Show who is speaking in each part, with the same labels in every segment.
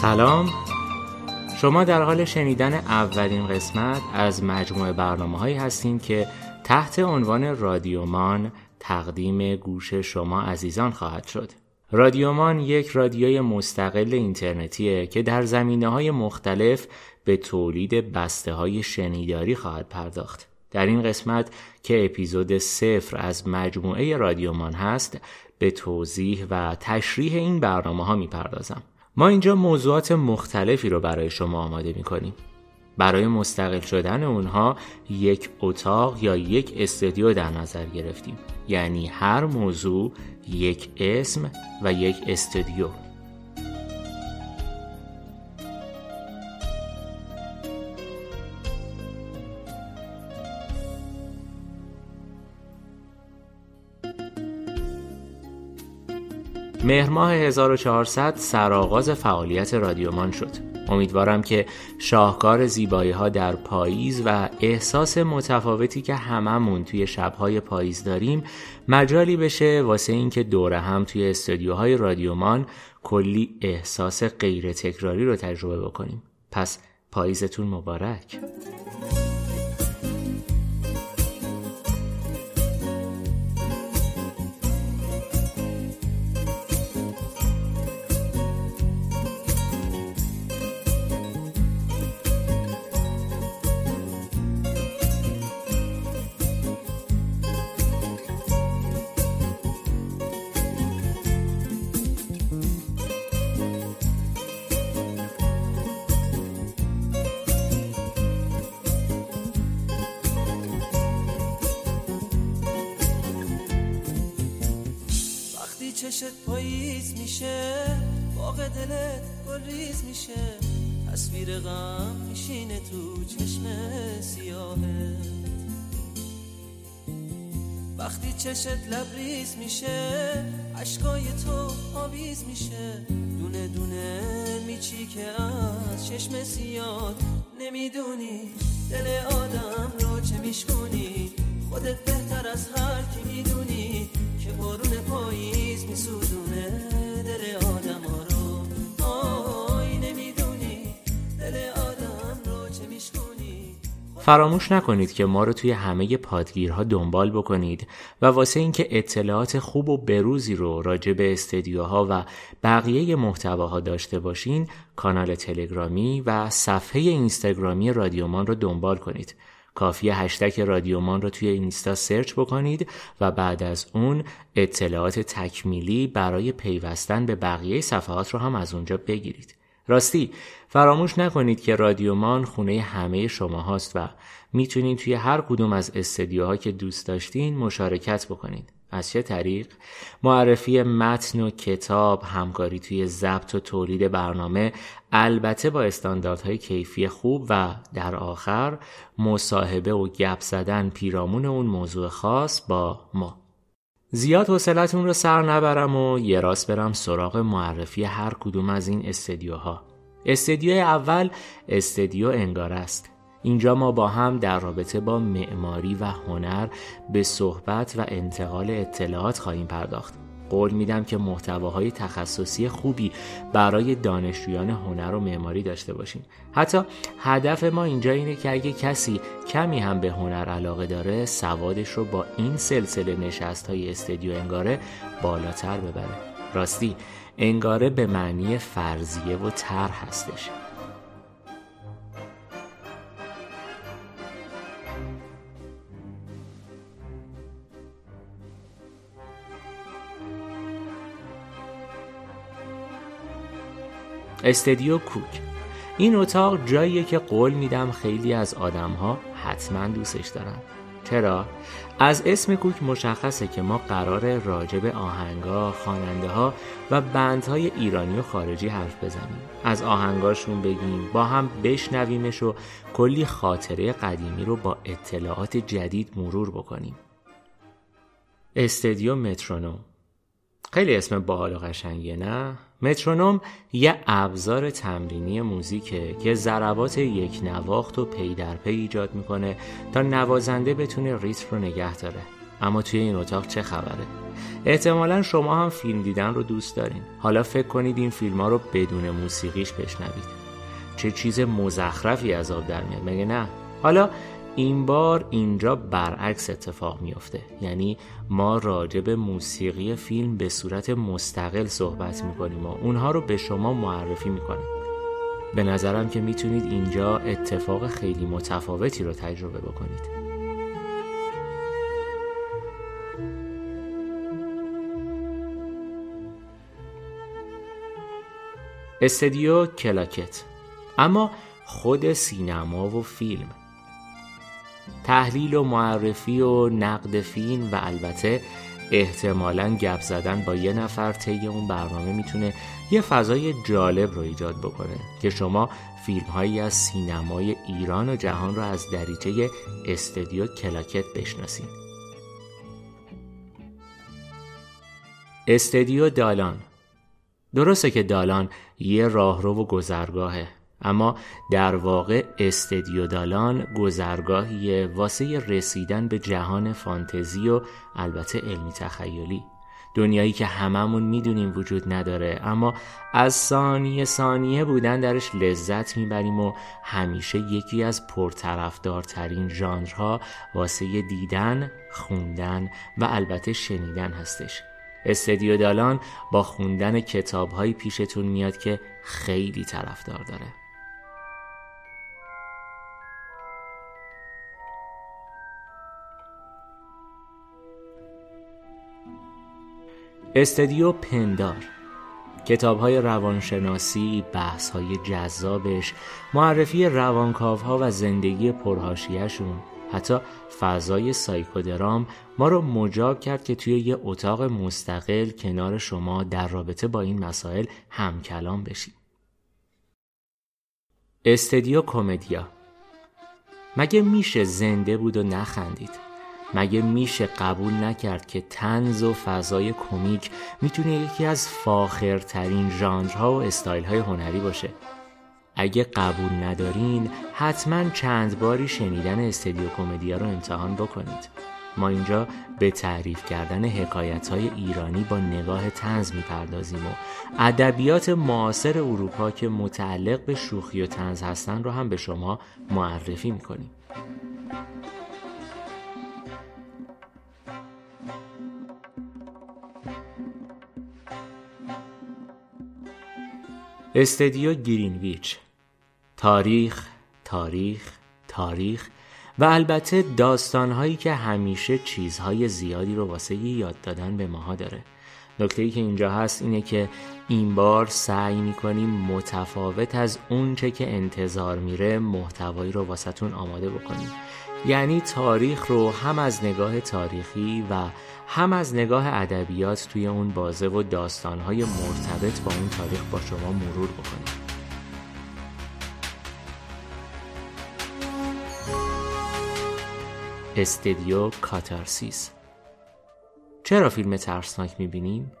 Speaker 1: سلام. شما در حال شنیدن اولین قسمت از مجموعه برنامه هایی هستین که تحت عنوان رادیومان تقدیم گوش شما عزیزان خواهد شد. رادیومان یک رادیوی مستقل اینترنتیه که در زمینه های مختلف به تولید بسته های شنیداری خواهد پرداخت. در این قسمت که اپیزود صفر از مجموعه رادیومان هست به توضیح و تشریح این برنامه ها می پردازم. ما اینجا موضوعات مختلفی رو برای شما آماده می کنیم. برای مستقل شدن اونها یک اتاق یا یک استودیو در نظر گرفتیم یعنی هر موضوع یک اسم و یک استودیو مهر ماه 1400 سرآغاز فعالیت رادیومان شد. امیدوارم که شاهکار زیبایی ها در پاییز و احساس متفاوتی که هممون توی شبهای پاییز داریم مجالی بشه واسه اینکه دوره هم توی استودیوهای رادیومان کلی احساس غیر تکراری رو تجربه بکنیم. پس پاییزتون مبارک.
Speaker 2: چشت پاییز میشه باغ دلت گل ریز میشه. تصویر غم میشینه تو چشم سیاهه وقتی چشت لبریز میشه عشقای تو آویز میشه. دونه دونه میچی که از چشم سیاد نمی‌دونی. دل آدم رو چه میشکنی خودت بهتر از هر کی
Speaker 1: فراموش نکنید که ما رو توی همه پادگیرها دنبال بکنید و واسه اینکه اطلاعات خوب و بروزی رو راجع به استدیوها و بقیه محتواها داشته باشین کانال تلگرامی و صفحه اینستاگرامی رادیومان رو دنبال کنید کافی هشتک رادیومان رو توی اینستا سرچ بکنید و بعد از اون اطلاعات تکمیلی برای پیوستن به بقیه صفحات رو هم از اونجا بگیرید. راستی فراموش نکنید که رادیومان خونه همه شما هاست و می‌تونید توی هر کدوم از استدیوها که دوست داشتین مشارکت بکنید. از چه طریق؟ معرفی متن و کتاب، همکاری توی ضبط و تولید برنامه البته با استانداردهای کیفی خوب و در آخر مصاحبه و گپ زدن پیرامون اون موضوع خاص با ما. زیاد حوصلتون رو سر نبرم و یه راست برم سراغ معرفی هر کدوم از این استدیوها. استدیو اول استدیو انگار است. اینجا ما با هم در رابطه با معماری و هنر به صحبت و انتقال اطلاعات خواهیم پرداخت. قول میدم که محتواهای تخصصی خوبی برای دانشجویان هنر و معماری داشته باشیم. حتی هدف ما اینجا اینه که اگه کسی کمی هم به هنر علاقه داره سوادش رو با این سلسله نشست های استدیو انگاره بالاتر ببره. راستی انگاره به معنی فرضیه و طرح هستش. استدیو کوک. این اتاق جاییه که قول میدم خیلی از آدمها حتما دوستش دارن. چرا؟ از اسم کوک مشخصه که ما قرار راجع به آهنگا، خواننده ها و بندهای ایرانی و خارجی حرف بزنیم. از آهنگاشون بگیم با هم بشنویمش و کلی خاطره قدیمی رو با اطلاعات جدید مرور بکنیم. استدیو مترونوم. خیلی اسم باحال و قشنگیه نه؟ مترونوم یه ابزار تمرینی موزیکه که ضربات یک نواخت و پی در پی ایجاد می‌کنه تا نوازنده بتونه ریتم رو نگه داره. اما توی این اتاق چه خبره؟ احتمالا شما هم فیلم دیدن رو دوست دارین. حالا فکر کنید این فیلم ها رو بدون موسیقیش بشنوید. چه چیز مزخرفی از آب در میاد مگه نه؟ حالا این بار اینجا برعکس اتفاق میافته. یعنی ما راجع به موسیقی فیلم به صورت مستقل صحبت می‌کنیم و اونها رو به شما معرفی می‌کنیم. به نظرم که می‌تونید اینجا اتفاق خیلی متفاوتی رو تجربه بکنید. استدیو کلاکت. اما خود سینما و فیلم تحلیل و معرفی و نقد فیلم و البته احتمالا گپ زدن با یه نفر طی اون برنامه می‌تونه یه فضای جالب رو ایجاد بکنه که شما فیلم هایی از سینمای ایران و جهان رو از دریچه استدیو کلاکت بشناسید. استدیو دالان درسته که دالان یه راهرو و گذرگاهه اما در واقع استدیو دالان گذرگاهی واسه رسیدن به جهان فانتزی و البته علمی تخیلی. دنیایی که هممون می‌دونیم وجود نداره اما از ثانیه ثانیه بودن درش لذت می‌بریم و همیشه یکی از پرطرفدارترین ژانرها واسه دیدن، خوندن و البته شنیدن هستش. استدیو دالان با خوندن کتابهایی پیشتون میاد که خیلی طرفدار داره. استدیو پندار کتاب های روانشناسی، بحث های جذابش، معرفی روانکاوها ها و زندگی پرهاشیهشون حتی فضای سایکودرام ما رو مجاب کرد که توی یه اتاق مستقل کنار شما در رابطه با این مسائل همکلام بشیم. استدیو کمدیا مگه میشه زنده بود و نخندید؟ مگه میشه قبول نکرد که تنز و فضای کمیک می‌تونه یکی از فاخرترین ژانرها و استایلهای هنری باشه؟ اگه قبول ندارین حتما چند باری شنیدن استدیو کمدیا رو امتحان بکنید. ما اینجا به تعریف کردن حکایت های ایرانی با نگاه تنز می‌پردازیم و ادبیات معاصر اروپا که متعلق به شوخی و تنز هستن رو هم به شما معرفی می‌کنیم. استدیو گرینویچ. تاریخ تاریخ تاریخ و البته داستانهایی که همیشه چیزهای زیادی رو واسه یاد دادن به ماها داره. نکته ای که اینجا هست اینه که این بار سعی می‌کنیم متفاوت از اونچه که انتظار میره محتوایی رو واسهتون آماده بکنیم. یعنی تاریخ رو هم از نگاه تاریخی و هم از نگاه ادبیات توی اون بازه و داستانهای مرتبط با اون تاریخ با شما مرور بکنیم استدیو کاتارسیس چرا فیلم ترسناک می‌بینیم؟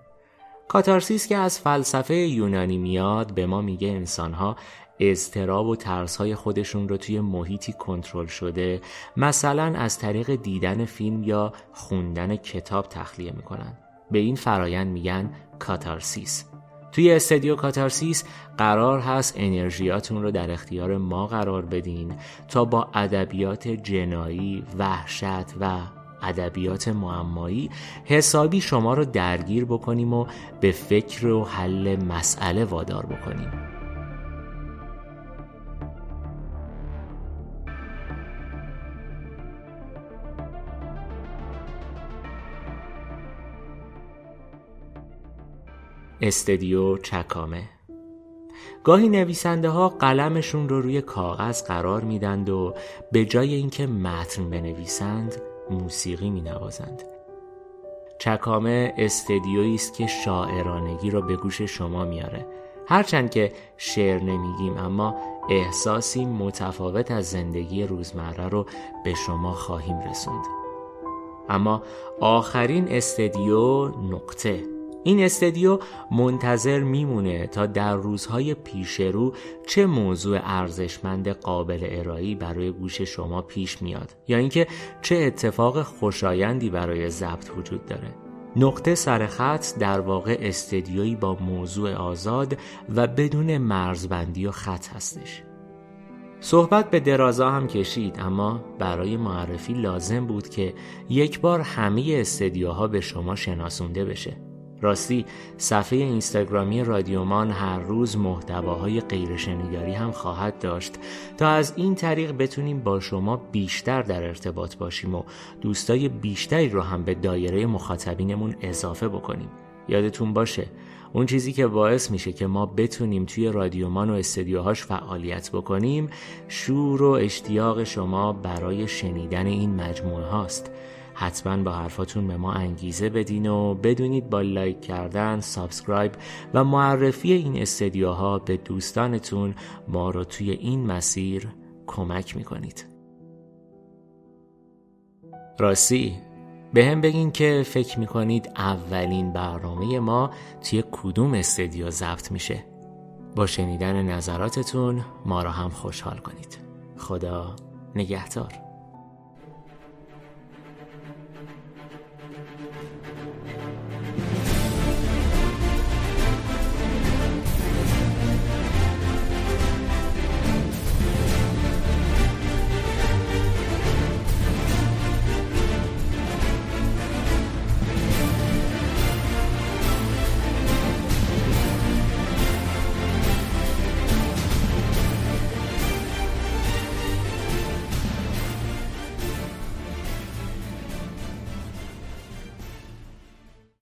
Speaker 1: کاتارسیس که از فلسفه یونانی میاد به ما میگه انسانها اضطراب و ترسهای خودشون رو توی محیطی کنترل شده مثلا از طریق دیدن فیلم یا خوندن کتاب تخلیه می‌کنن. به این فرایند میگن کاتارسیس. توی استدیو کاتارسیس قرار هست انرژیاتون رو در اختیار ما قرار بدین تا با ادبیات جنایی، وحشت و ادبیات معمایی حسابی شما رو درگیر بکنیم و به فکر و حل مسئله وادار بکنیم. استدیو چکامه. گاهی نویسنده ها قلمشون رو روی کاغذ قرار میدند و به جای اینکه متن بنویسند موسیقی می نوازند. چکامه استدیویی است که شاعرانگی رو به گوش شما میاره. هرچند که شعر نمیگیم اما احساسی متفاوت از زندگی روزمره رو به شما خواهیم رسوند. اما آخرین استدیو نقطه. این استدیو منتظر میمونه تا در روزهای پیش رو چه موضوع ارزشمند قابل ارائی برای گوش شما پیش میاد یا اینکه چه اتفاق خوشایندی برای ضبط وجود داره. نقطه سرخط در واقع استدیویی با موضوع آزاد و بدون مرزبندی و خط هستش. صحبت به درازا هم کشید اما برای معرفی لازم بود که یک بار همه استدیوها به شما شناسونده بشه. راستی صفحه اینستاگرامی رادیومان هر روز محتواهای غیرشنیداری هم خواهد داشت. تا از این طریق بتونیم با شما بیشتر در ارتباط باشیم و دوستای بیشتری رو هم به دایره مخاطبینمون اضافه بکنیم. یادتون باشه اون چیزی که باعث میشه که ما بتونیم توی رادیومان و استدیوهاش فعالیت بکنیم شور و اشتیاق شما برای شنیدن این مجموعه هاست. حتما با حرفاتون به ما انگیزه بدین و بدونید با لایک کردن، subscribe و معرفی این استدیوها به دوستانتون ما رو توی این مسیر کمک می‌کنید. راستی بهمون بگین که فکر می‌کنید اولین برنامه ما توی کدوم استدیو ضبط میشه. با شنیدن نظراتتون ما را هم خوشحال کنید. خدا نگهدار.